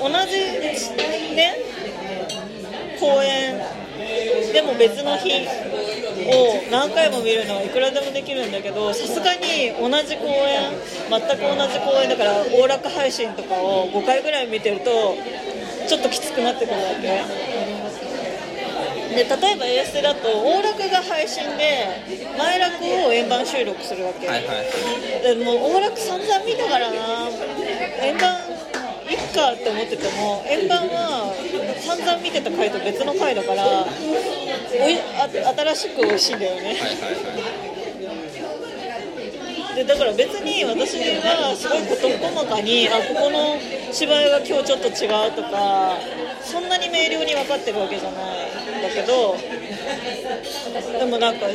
同じね公演でも別の日を何回も見るのはいくらでもできるんだけどさすがに同じ公演全く同じ公演だから大楽配信とかを5回ぐらい見てるとちょっときつくなってくるわけ。で例えばエーステだと大楽が配信で前楽を円盤収録するわけ、はいはいでもう大楽散々見たからな円盤いっかって思ってても円盤は散々見てた回と別の回だからおいあ新しく美味しいんだよねでだから別に私がすごい事細かにあここの芝居は今日ちょっと違うとかそんなに明瞭に分かってるわけじゃないんだけどでもなんか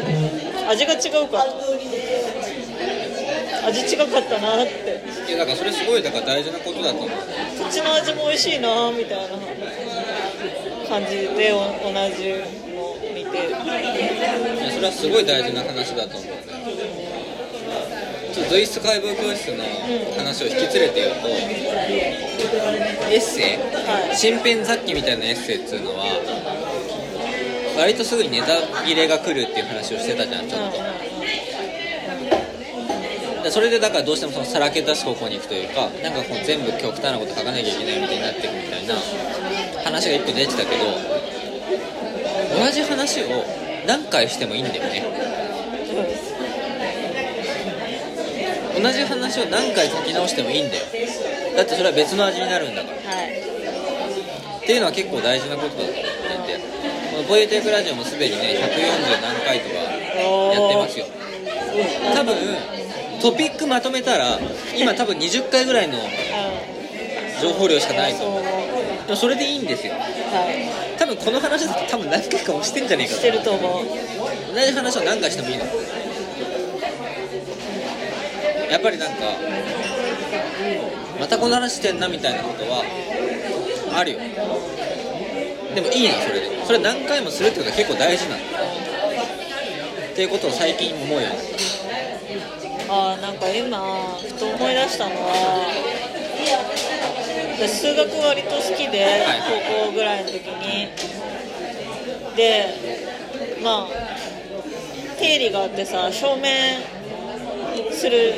味が違うから味違かったなって。いやだからそれすごいだから大事なことだと思う。こっちの味も美味しいなみたいな感じでお同じの見て。いやそれはすごい大事な話だと思う。ねちょっとドイツ解剖教室の話を引き連れて言うと、エッセイ？はい。新編雑記みたいなエッセイっていうのは割とすぐにネタ切れが来るっていう話をしてたじゃんちょっとでそれでだからどうしてもそのさらけ出す方向に行くというかなんかこう全部極端なこと書かなきゃいけないみたいになっていくみたいな話が一個出てたけど同じ話を何回してもいいんだよね。同じ話を何回書き直してもいいんだよ。だってそれは別の味になるんだから。はい。っていうのは結構大事なことだと思っていて。このポエテークラジオもすでにね140何回とかやってますよ。多分トピックまとめたら今多分20回ぐらいの情報量しかないと思う。でもそれでいいんですよ。は多分この話だと多分何回かもしてんじゃねえいかしてると思う。同じ話を何回してもいいの。やっぱりなんかまたこの話してんなみたいなことはあるよ。でもいいのそれで。それ何回もするってことは結構大事なのっていうことを最近思うようになっあーなんか今ふと思い出したのは私数学割と好きで、はい。高校ぐらいの時に。でまあ定理があってさ証明する。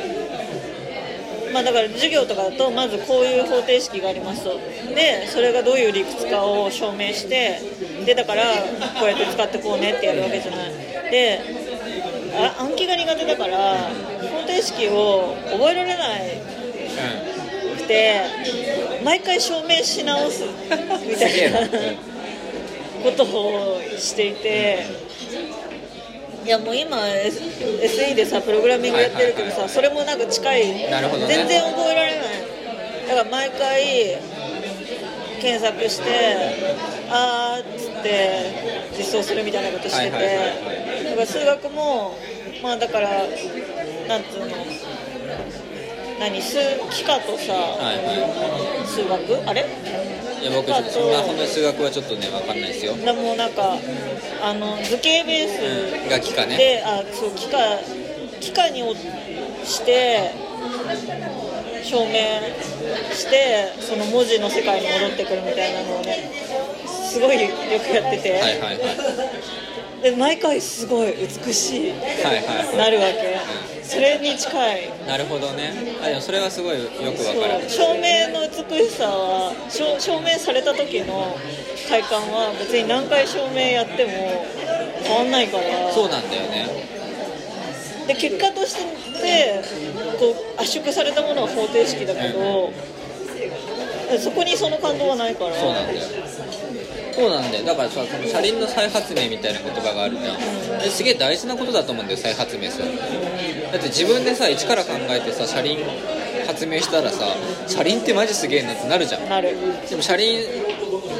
まあだから授業とかだとまずこういう方程式がありますと。でそれがどういう理屈かを証明してでだからこうやって使ってこうねってやるわけじゃない。であ暗記が苦手だから方程式を覚えられないくて毎回証明し直すみたいなことをしていていやもう今 SE でさプログラミングやってるけどさそれもなんか近い。ね。全然覚えられない。だから毎回検索してあーっつって実装するみたいなことしてて。だから数学もまあだからなんつうの何数幾何とさ、はいは数学？あれ？いや僕ちょっとそんなほんの数学はちょっとね分かんないですよ。でもなんかあの図形ベースうん。が幾何ね。で、あそう幾何幾何に落して証明してその文字の世界に戻ってくるみたいなのをねすごいよくやってて、はいはいはい。で毎回すごい美しい。はいはいなるわけ、それに近い。なるほどね。あでもそれはすごいよくそう分かる。照明の美しさは照照明された時の快感は別に何回照明やっても変わんないから。そうなんだよね。で結果としてこう圧縮されたものは方程式だけど、そこにその感動はないから。そうなんだよそうなんだよ。だからさこの車輪の再発明みたいな言葉があるじゃん。ですげえ大事なことだと思うんだよ再発明する。だって自分でさ一から考えてさ車輪発明したらさ車輪ってマジすげえなってなるじゃん。なる。でも車輪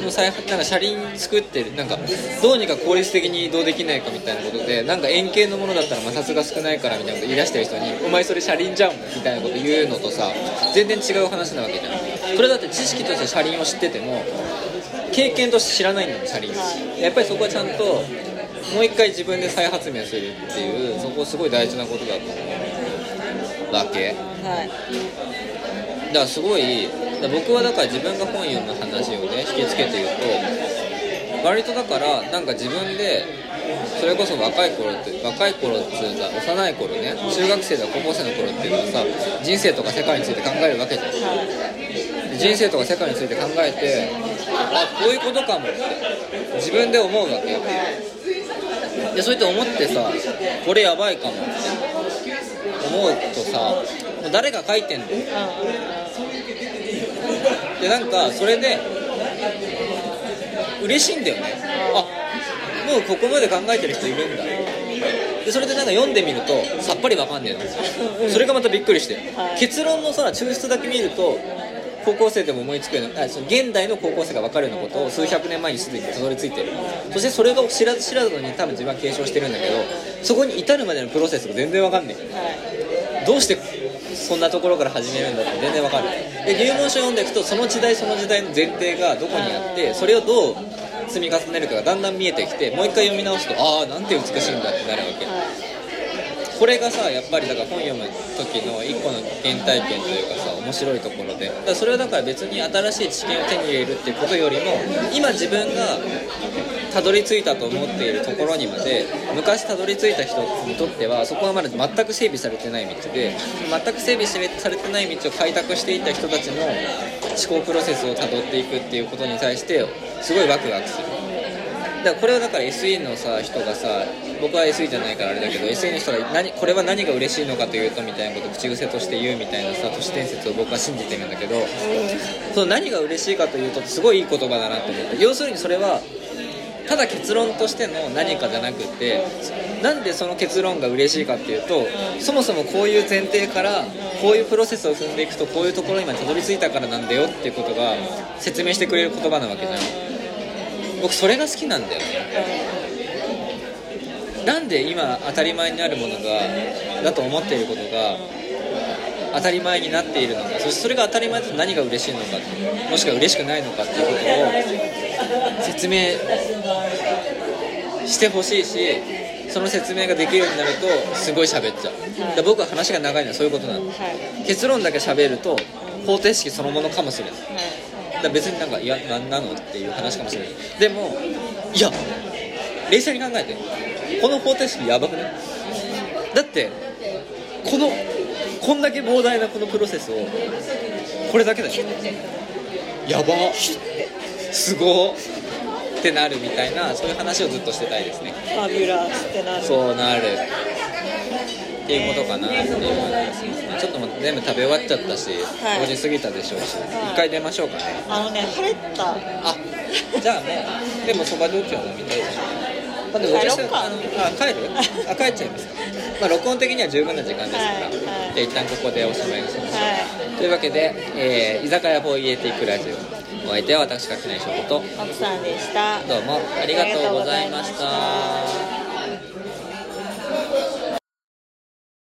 の再発なんか車輪作ってるなんかどうにか効率的に移動できないかみたいなことでなんか円形のものだったら摩擦が少ないからみたいなこと言い出してる人に「お前それ車輪じゃん」みたいなこと言うのとさ全然違う話なわけじゃん。それだって知識として車輪を知ってても経験として知らないんだよ車輪やっぱりそこはちゃんともう一回自分で再発明するっていうそこすごい大事なことだと思うわけ。はい。だからすごい僕はだから自分が本読む話をね引きつけて言うと割とだからなんか自分でそれこそ若い頃って若い頃っていうか幼い頃ね中学生だ高校生の頃っていうのはさ人生とか世界について考えるわけじゃん。で人生とか世界について考えてあこういうことかも。自分で思うわけよ。でそうやって思ってさこれやばいかも。って思うとさもう誰が書いてんだよでなんかそれで嬉しいんだよね。あもうここまで考えてる人いるんだ。でそれでなんか読んでみるとさっぱりわかんねえの。それがまたびっくりして。はい。結論のさ抽出だけ見ると高校生でも思いつくようなあその現代の高校生が分かるようなことを数百年前にすでにたどり着いてる。そしてそれが知らず知らずのに多分自分は継承してるんだけどそこに至るまでのプロセスが全然わかんないはい。どうしてそんなところから始めるんだって全然わかるで入門書読んでいくとその時代その時代の前提がどこにあってそれをどう積み重ねるかがだんだん見えてきてもう一回読み直すとああなんて美しいんだってなるわけこれがさやっぱりだから本読む時の一個の原体験というかさ面白いところで。だそれはだから別に新しい知見を手に入れるっていうことよりも今自分がたどり着いたと思っているところにまで昔たどり着いた人にとってはそこはまだ全く整備されてない道で全く整備されてない道を開拓していた人たちの思考プロセスをたどっていくっていうことに対してすごいワクワクする。だからこれはだから SE のさ人がさ僕は SE じゃないからあれだけど SE の人が何これは何が嬉しいのかというとみたいなことを口癖として言うみたいなさ都市伝説を僕は信じてるんだけどその何が嬉しいかというとすごいいい言葉だなと思って要するにそれはただ結論としての何かじゃなくてなんでその結論が嬉しいかっていうとそもそもこういう前提からこういうプロセスを踏んでいくとこういうところにまでたどり着いたからなんだよっていうことが説明してくれる言葉なわけじゃん。僕それが好きなんだよねなんで今当たり前にあるものがだと思っていることが当たり前になっているのか。そしてそれが当たり前だと何が嬉しいのか。もしくは嬉しくないのかっていうことを説明してほしいしその説明ができるようになるとすごい喋っちゃう。だから僕は話が長いのはそういうことなの。はい。結論だけ喋ると方程式そのものかもしれない。はいだ別になんか「いや何なの?」っていう話かもしれない。でもいや冷静に考えてこの方程式やばくねだってこのこんだけ膨大なこのプロセスをこれだけだよやば。すご。ってなるみたいなそういう話をずっとしてたいですね。ファビュラスってなる。そうなる。っていうことかなっていう感じですね。ちょっともう全部食べ終わっちゃったし、はい。5時過ぎたでしょうし、はい。一回出ましょうかね。あのね晴れた。あじゃあねでもそば焼酎は飲みたいでしょまあでも帰ろうか。あのあ帰るあ帰っちゃいます。かまあ録音的には十分な時間ですから、はいはい。じゃあ一旦ここでおしまいにしましょう、はというわけで、えー居酒屋フォーイエティックラジオ。お相手は私垣内翔子と。い奥さんでした。どうもありがとうございました